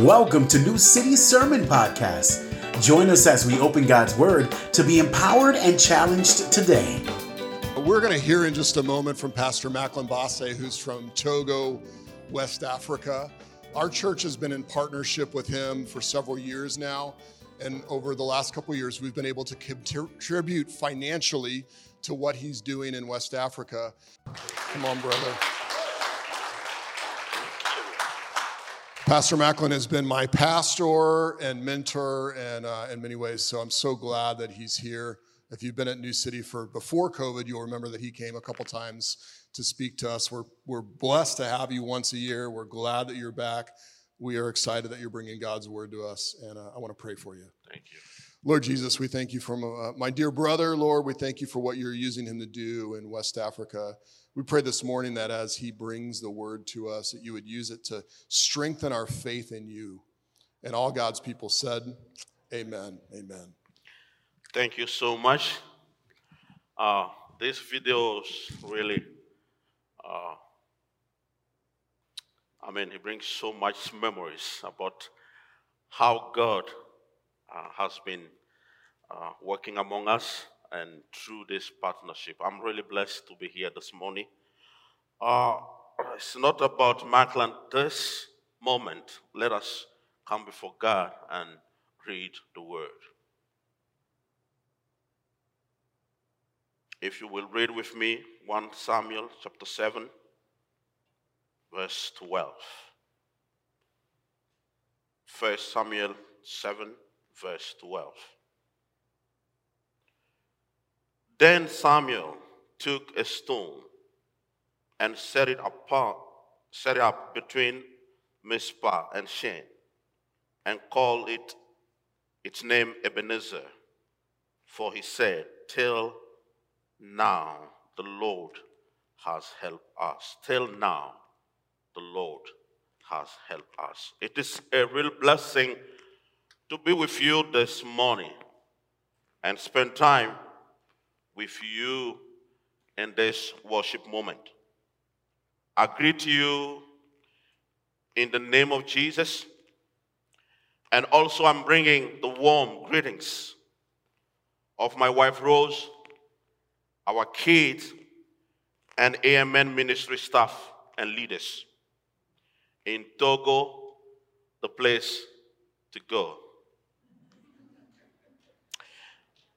Welcome to New City Sermon Podcast. Join us as we open God's Word to be empowered and challenged today. We're going to hear in just a moment from Pastor Macklin Basse, who's from Togo, West Africa. Our church has been in partnership with him for several years now. And over the last couple years, we've been able to contribute financially to what he's doing in West Africa. Come on, brother. Pastor Macklin has been my pastor and mentor and, uh, in many ways, so I'm so glad that he's here. If you've been at New City for before COVID, you'll remember that he came a couple times to speak to us. We're, we're blessed to have you once a year. We're glad that you're back. We are excited that you're bringing God's word to us, and uh, I want to pray for you. Thank you. Lord Jesus, we thank you for uh, my dear brother, Lord. We thank you for what you're using him to do in West Africa. We pray this morning that as he brings the word to us, that you would use it to strengthen our faith in you. And all God's people said, Amen. Amen. Thank you so much. Uh, this video is really, uh, I mean, it brings so much memories about how God uh, has been uh, working among us and through this partnership. I'm really blessed to be here this morning. Uh, it's not about Macklin this moment. Let us come before God and read the word. If you will read with me 1 Samuel chapter 7, verse 12. 1 Samuel 7, verse 12. Then Samuel took a stone and set it apart, set it up between Mizpah and Shen, and called it its name Ebenezer. For he said, Till now the Lord has helped us. Till now the Lord has helped us. It is a real blessing to be with you this morning and spend time with you in this worship moment. I greet you in the name of Jesus. And also, I'm bringing the warm greetings of my wife Rose, our kids, and AMN ministry staff and leaders in Togo, the place to go.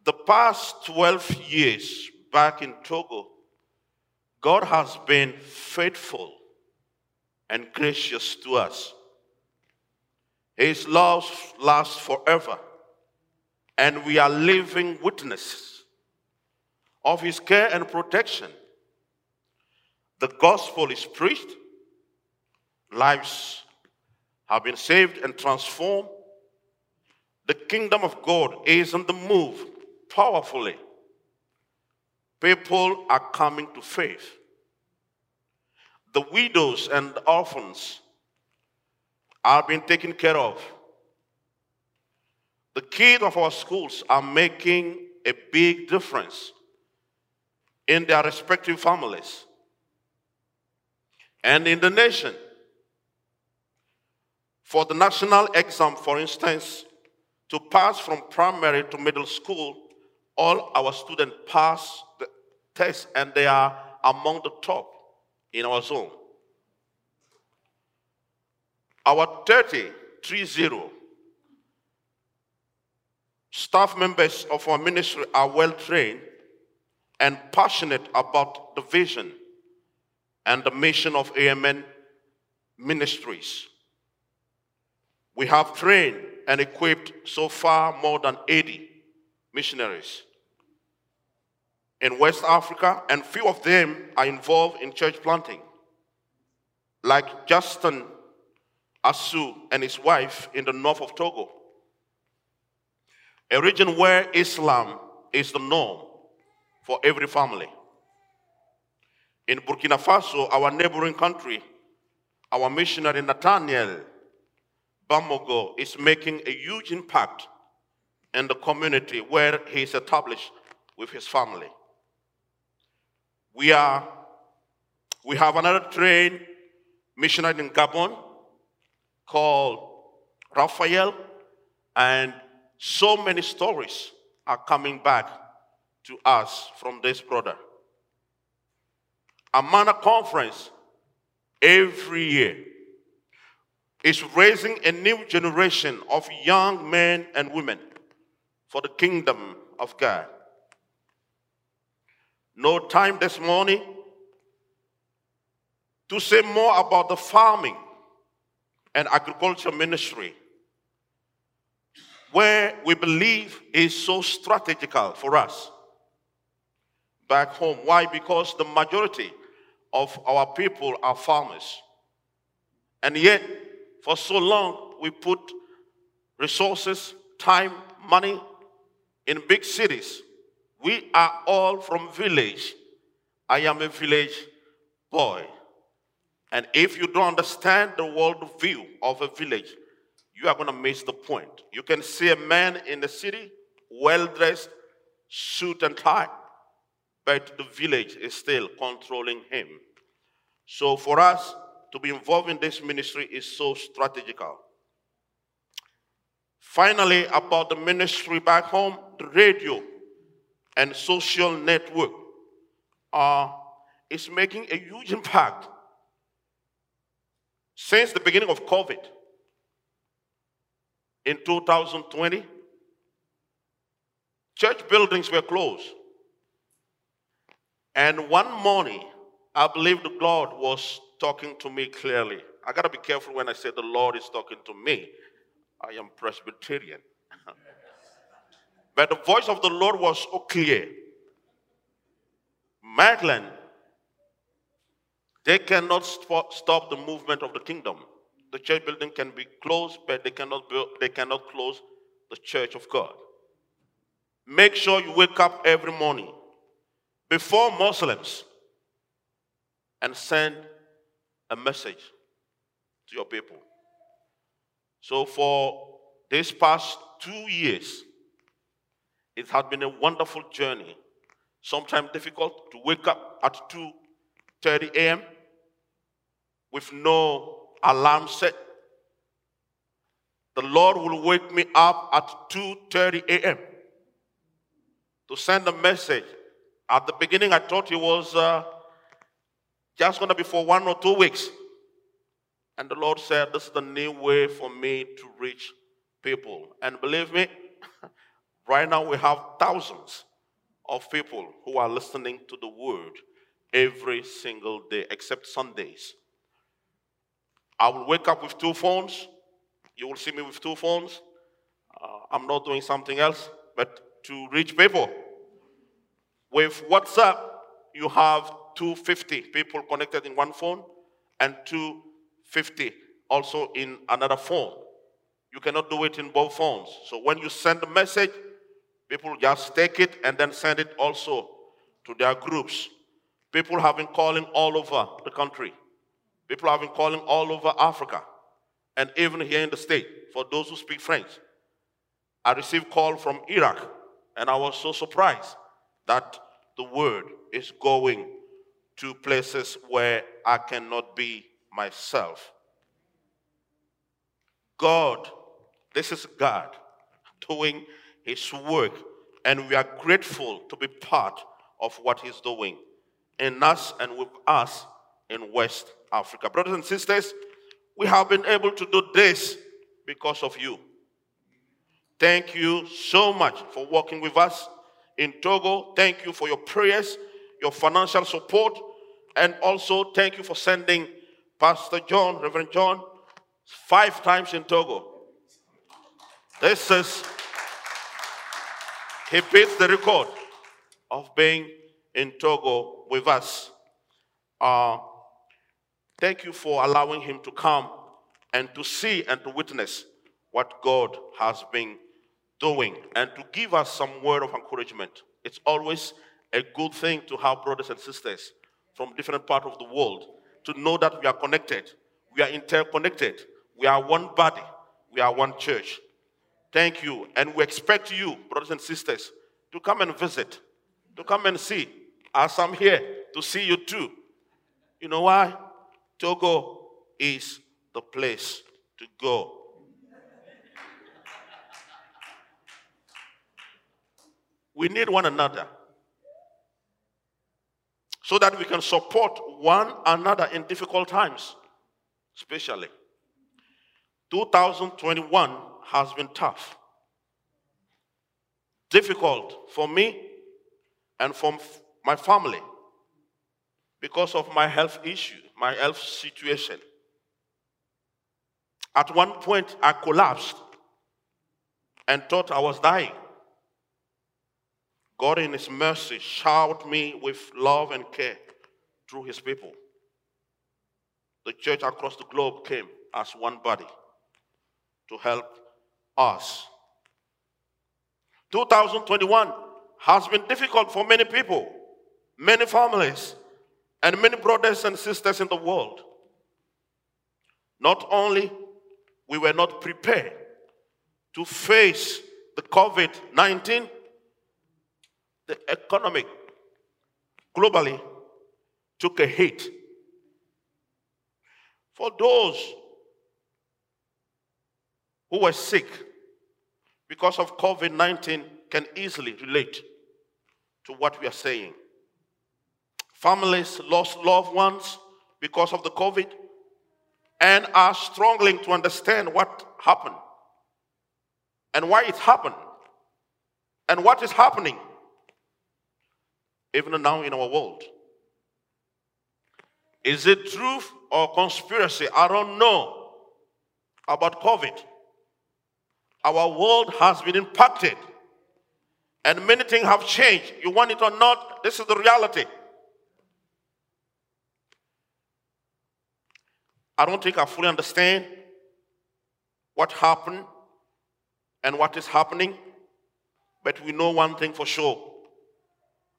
The past 12 years back in Togo, God has been faithful and gracious to us. His love lasts forever, and we are living witnesses of His care and protection. The gospel is preached, lives have been saved and transformed. The kingdom of God is on the move powerfully. People are coming to faith. The widows and the orphans are being taken care of. The kids of our schools are making a big difference in their respective families and in the nation. For the national exam, for instance, to pass from primary to middle school, all our students pass the test and they are among the top in our zone. Our 30, 30 staff members of our ministry are well trained and passionate about the vision and the mission of AMN ministries. We have trained and equipped so far more than 80 missionaries in West Africa, and few of them are involved in church planting, like Justin Asu and his wife in the north of Togo, a region where Islam is the norm for every family. In Burkina Faso, our neighboring country, our missionary Nathaniel Bamogo is making a huge impact in the community where he is established with his family. We are we have another trained missionary in Gabon called Raphael, and so many stories are coming back to us from this brother. Amana Conference every year is raising a new generation of young men and women for the kingdom of God. No time this morning to say more about the farming and agriculture ministry, where we believe is so strategical for us back home. Why? Because the majority of our people are farmers. And yet, for so long, we put resources, time, money in big cities. We are all from village. I am a village boy. And if you don't understand the world view of a village, you are going to miss the point. You can see a man in the city, well dressed, suit and tie, but the village is still controlling him. So for us to be involved in this ministry is so strategical. Finally, about the ministry back home, the radio and social network uh, is making a huge impact. Since the beginning of COVID in 2020, church buildings were closed. And one morning, I believe the Lord was talking to me clearly. I got to be careful when I say the Lord is talking to me. I am Presbyterian. but the voice of the Lord was so clear. Magdalene, they cannot stop the movement of the kingdom. The church building can be closed, but they cannot, build, they cannot close the church of God. Make sure you wake up every morning before Muslims and send a message to your people. So, for this past two years, it has been a wonderful journey. Sometimes difficult to wake up at 2:30 a.m. with no alarm set. The Lord will wake me up at 2:30 a.m. to send a message. At the beginning, I thought it was uh, just going to be for one or two weeks. And the Lord said, This is the new way for me to reach people. And believe me, right now we have thousands of people who are listening to the word every single day, except Sundays. I will wake up with two phones. You will see me with two phones. Uh, I'm not doing something else, but to reach people. With WhatsApp, you have 250 people connected in one phone and 250 also in another phone. You cannot do it in both phones. So when you send a message, people just take it and then send it also to their groups. People have been calling all over the country. People have been calling all over Africa and even here in the state for those who speak French. I received call from Iraq and I was so surprised that the word is going to places where I cannot be myself. God, this is God doing His work, and we are grateful to be part of what He's doing in us and with us in West Africa. Brothers and sisters, we have been able to do this because of you. Thank you so much for working with us in Togo. Thank you for your prayers your financial support, and also thank you for sending Pastor John, Reverend John, five times in Togo. This is, he beats the record of being in Togo with us. Uh, thank you for allowing him to come and to see and to witness what God has been doing and to give us some word of encouragement. It's always a good thing to have brothers and sisters from different parts of the world to know that we are connected, we are interconnected, we are one body, we are one church. Thank you. And we expect you, brothers and sisters, to come and visit, to come and see, as I'm here, to see you too. You know why? Togo is the place to go. We need one another so that we can support one another in difficult times, especially. 2021 has been tough, difficult for me and for my family because of my health issue, my health situation. At one point, I collapsed and thought I was dying. God, in His mercy, showered me with love and care through His people. The church across the globe came as one body to help us. 2021 has been difficult for many people, many families, and many brothers and sisters in the world. Not only we were not prepared to face the COVID 19, the economic globally took a hit. For those who were sick because of COVID 19 can easily relate to what we are saying. Families lost loved ones because of the COVID and are struggling to understand what happened and why it happened and what is happening even now in our world. Is it truth or conspiracy? I don't know about COVID. Our world has been impacted and many things have changed. You want it or not, this is the reality. I don't think I fully understand what happened and what is happening, but we know one thing for sure.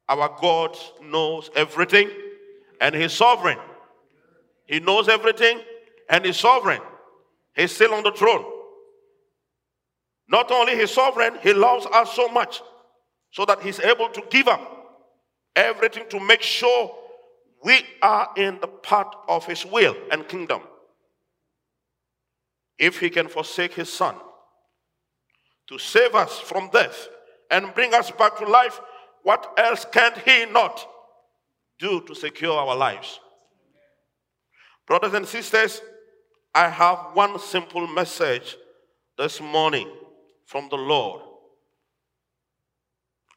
Our God knows everything and He's sovereign. He knows everything and He's sovereign. He's still on the throne. Not only He's sovereign, He loves us so much so that He's able to give up everything to make sure we are in the path of His will and kingdom. If He can forsake His Son to save us from death and bring us back to life, what else can He not do to secure our lives? Brothers and sisters, I have one simple message this morning from the Lord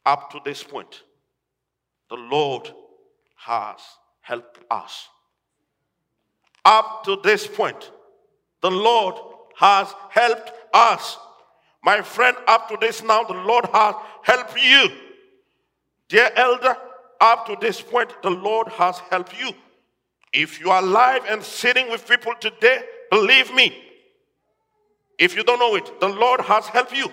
up to this point, the Lord has helped us. Up to this point, the Lord has helped us. My friend, up to this now, the Lord has helped you. Dear elder, up to this point, the Lord has helped you. If you are alive and sitting with people today, believe me. If you don't know it, the Lord has helped you.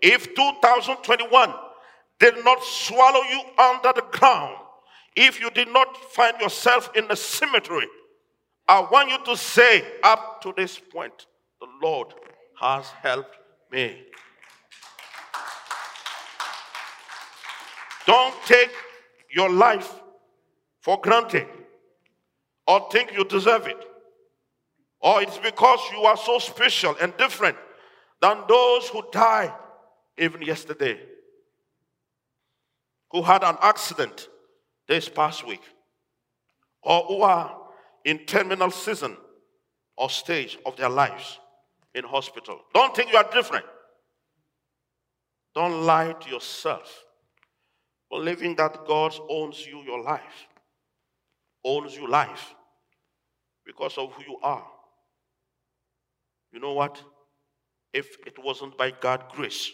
If 2021 did not swallow you under the ground, if you did not find yourself in the cemetery, I want you to say, up to this point, the Lord has helped me. Don't take your life for granted or think you deserve it. Or it's because you are so special and different than those who died even yesterday, who had an accident this past week, or who are in terminal season or stage of their lives in hospital. Don't think you are different. Don't lie to yourself, believing that God owns you your life, owns you life because of who you are. You know what? If it wasn't by God's grace,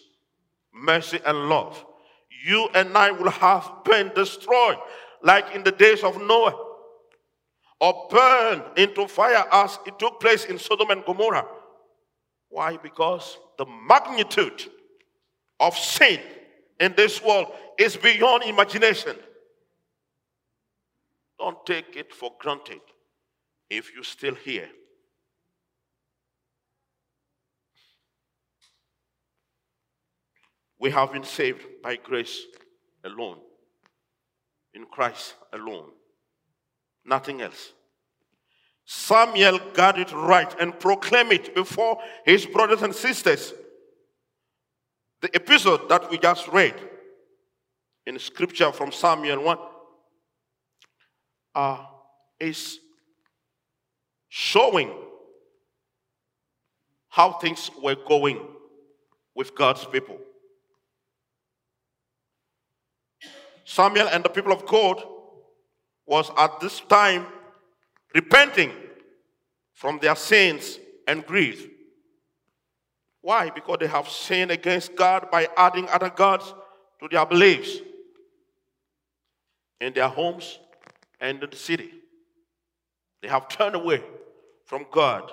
mercy, and love, you and I will have been destroyed like in the days of Noah or burned into fire as it took place in Sodom and Gomorrah. Why? Because the magnitude of sin in this world is beyond imagination. Don't take it for granted if you're still here. We have been saved by grace alone, in Christ alone, nothing else. Samuel got it right and proclaimed it before his brothers and sisters. The episode that we just read in scripture from Samuel 1 uh, is showing how things were going with God's people. Samuel and the people of God was at this time repenting from their sins and grief. Why? Because they have sinned against God by adding other gods to their beliefs in their homes and in the city. They have turned away from God.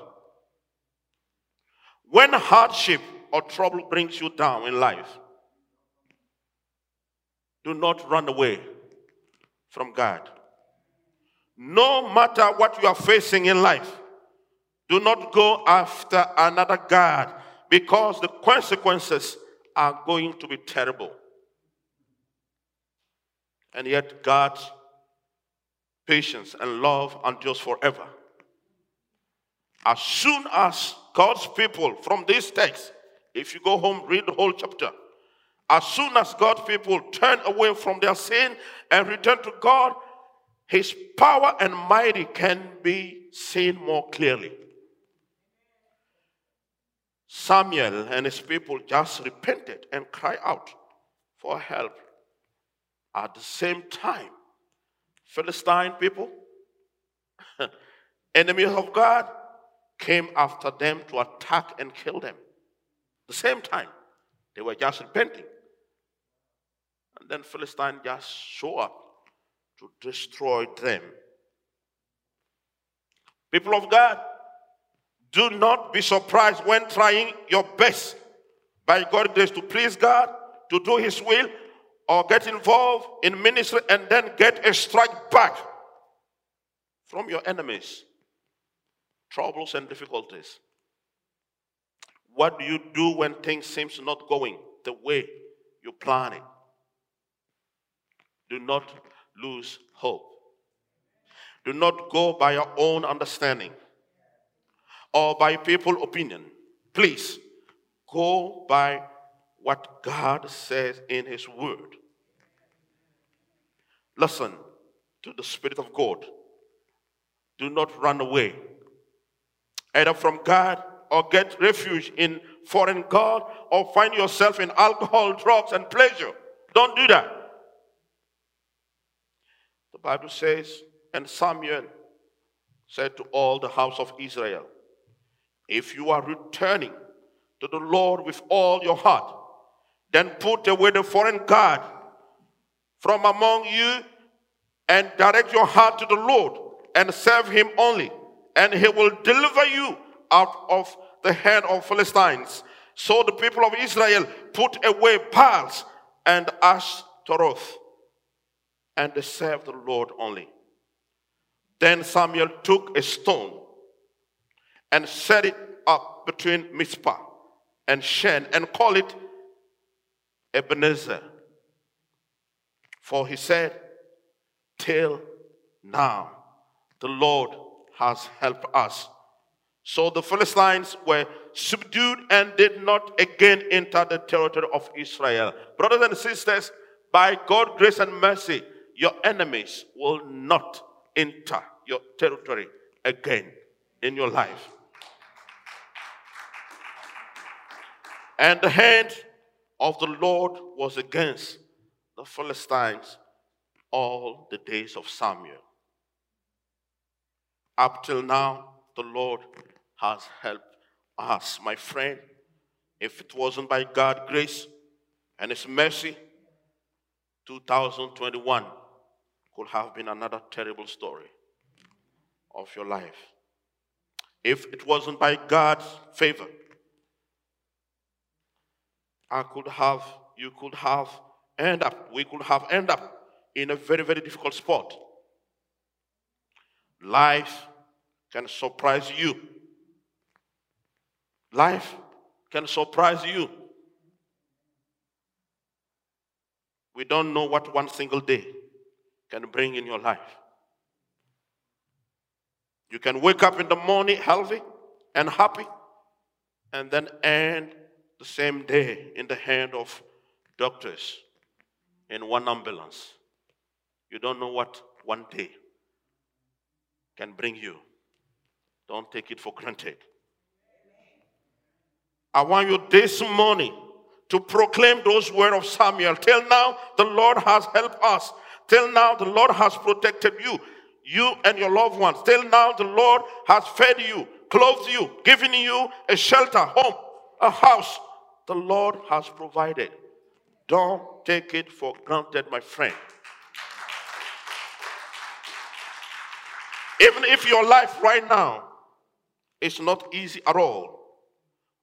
When hardship or trouble brings you down in life, do not run away from God. No matter what you are facing in life, do not go after another God because the consequences are going to be terrible. And yet, God's patience and love endures forever. As soon as God's people, from this text, if you go home, read the whole chapter, as soon as God's people turn away from their sin and return to God, His power and mighty can be seen more clearly. Samuel and his people just repented and cried out for help. At the same time, Philistine people, enemies of God, came after them to attack and kill them. The same time, they were just repenting. And then Philistine just show up to destroy them. People of God, do not be surprised when trying your best by God's grace to please God, to do His will, or get involved in ministry and then get a strike back from your enemies, troubles and difficulties. What do you do when things seems not going the way you plan it? Do not lose hope. Do not go by your own understanding or by people opinion. Please go by what God says in his word. Listen to the spirit of God. Do not run away either from God or get refuge in foreign God or find yourself in alcohol, drugs, and pleasure. Don't do that. The Bible says, and Samuel said to all the house of Israel, If you are returning to the Lord with all your heart, then put away the foreign God from among you and direct your heart to the Lord and serve him only, and he will deliver you out of the hand of Philistines. So the people of Israel put away Baals and Ashtaroth and they served the Lord only. Then Samuel took a stone and set it up between Mizpah and Shen and called it Ebenezer. For he said, Till now the Lord has helped us. So the Philistines were subdued and did not again enter the territory of Israel. Brothers and sisters, by God's grace and mercy, your enemies will not enter your territory again in your life. And the hand of the Lord was against the Philistines all the days of Samuel. Up till now, the Lord has helped us, my friend. If it wasn't by God's grace and His mercy, 2021 could have been another terrible story of your life. If it wasn't by God's favor, I could have, you could have end up, we could have end up in a very, very difficult spot. Life can surprise you. Life can surprise you. We don't know what one single day can bring in your life. You can wake up in the morning healthy and happy, and then end the same day in the hand of doctors in one ambulance. You don't know what one day can bring you. Don't take it for granted. I want you this morning to proclaim those words of Samuel. Till now, the Lord has helped us. Till now, the Lord has protected you, you and your loved ones. Till now, the Lord has fed you, clothed you, given you a shelter, home, a house. The Lord has provided. Don't take it for granted, my friend. Even if your life right now is not easy at all,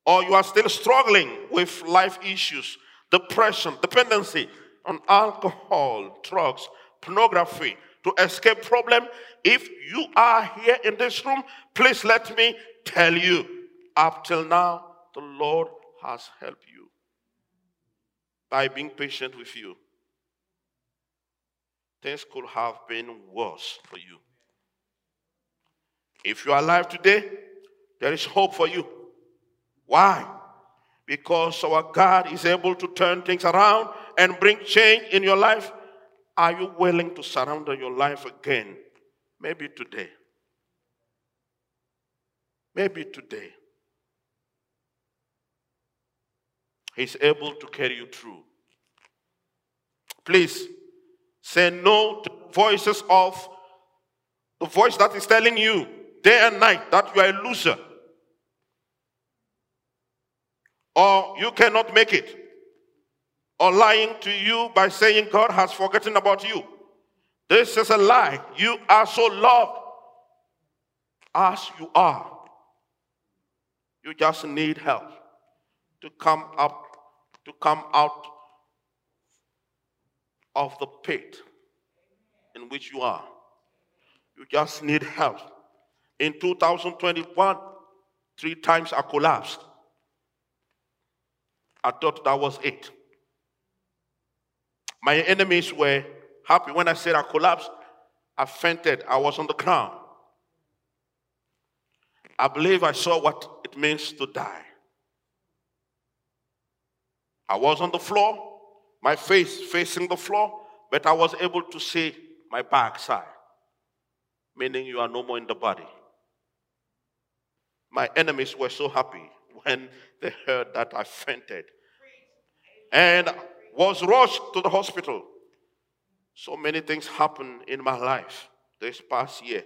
or you are still struggling with life issues, depression, dependency on alcohol, drugs, pornography, to escape problem, if you are here in this room, please let me tell you, up till now, the Lord has helped you by being patient with you. Things could have been worse for you. If you are alive today, there is hope for you. Why? Because our God is able to turn things around and bring change in your life. Are you willing to surrender your life again? Maybe today. Maybe today. He's able to carry you through. Please say no to voices of the voice that is telling you day and night that you are a loser or you cannot make it or lying to you by saying God has forgotten about you. This is a lie. You are so loved as you are. You just need help to come up, to come out of the pit in which you are. You just need help. In 2021, three times I collapsed. I thought that was it. My enemies were happy when I said I collapsed. I fainted. I was on the ground. I believe I saw what it means to die. I was on the floor, my face facing the floor, but I was able to see my backside, meaning you are no more in the body. My enemies were so happy when they heard that I fainted and was rushed to the hospital. So many things happened in my life this past year,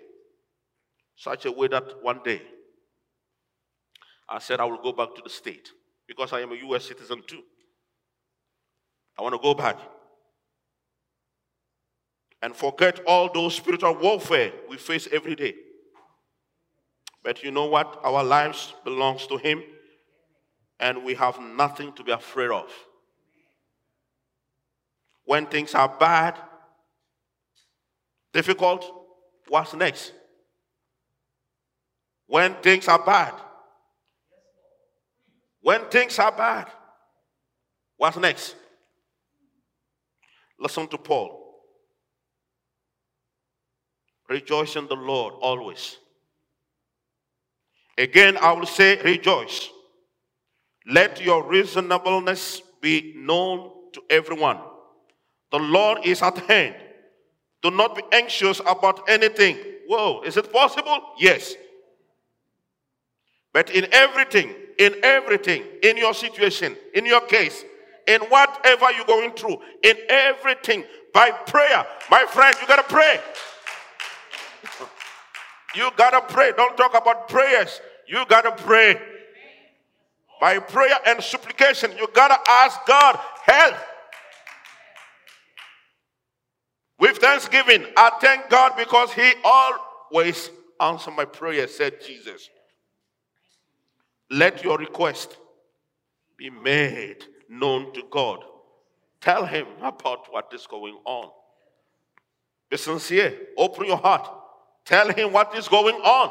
such a way that one day I said I will go back to the state because I am a US citizen too. I want to go back and forget all those spiritual warfare we face every day. But you know what? Our lives belongs to him and we have nothing to be afraid of. When things are bad, difficult, what's next? When things are bad, when things are bad, what's next? Listen to Paul. Rejoice in the Lord always. Again, I will say, rejoice. Let your reasonableness be known to everyone. The Lord is at hand. Do not be anxious about anything. Whoa, is it possible? Yes. But in everything, in everything, in your situation, in your case, in whatever you're going through, in everything, by prayer, my friend, you gotta pray. You gotta pray. Don't talk about prayers. You gotta pray. By prayer and supplication, you gotta ask God help. With thanksgiving, I thank God because He always answers my prayer, said Jesus. Let your request be made known to God. Tell Him about what is going on. Be sincere. Open your heart. Tell Him what is going on.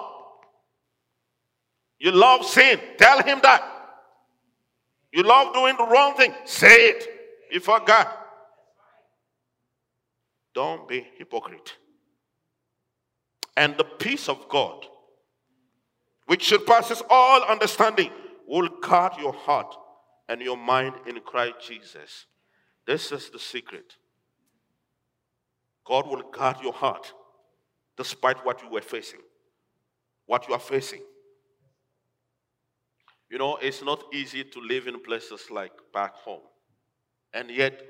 You love sin. Tell Him that. You love doing the wrong thing. Say it before God. Don't be hypocrite. And the peace of God, which surpasses all understanding, will guard your heart and your mind in Christ Jesus. This is the secret. God will guard your heart despite what you were facing, what you are facing. You know, it's not easy to live in places like back home. And yet,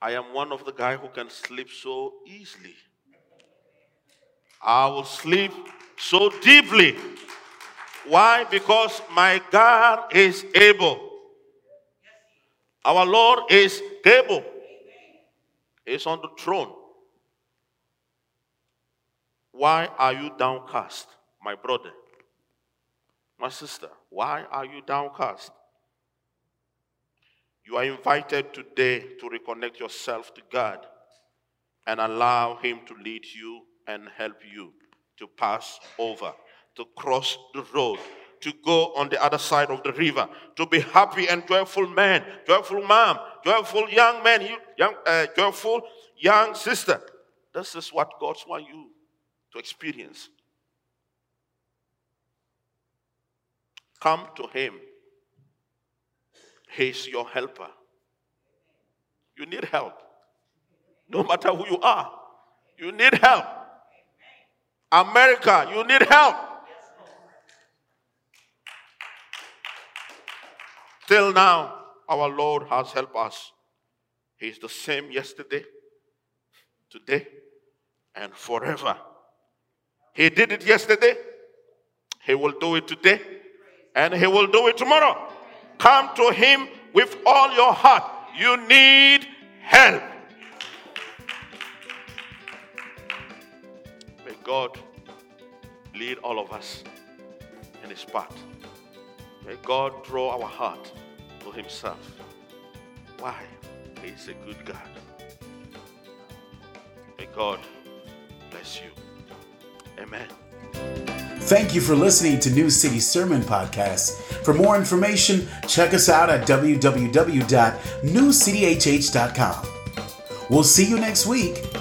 I am one of the guys who can sleep so easily. I will sleep so deeply. Why? Because my God is able. Our Lord is able. He's on the throne. Why are you downcast, my brother? My sister, why are you downcast? You are invited today to reconnect yourself to God and allow Him to lead you and help you to pass over, to cross the road, to go on the other side of the river, to be happy and joyful man, joyful mom, joyful young man, young, uh, joyful young sister. This is what God wants you to experience. Come to Him. He's your helper. You need help. No matter who you are, you need help. America, you need help. Till now, our Lord has helped us. He is the same yesterday, today, and forever. He did it yesterday, He will do it today, and He will do it tomorrow. Come to Him with all your heart. You need help. May God lead all of us in His path. May God draw our heart to Himself. Why? He's a good God. May God bless you. Amen. Thank you for listening to New City Sermon Podcast. For more information, check us out at www.newcityhh.com. We'll see you next week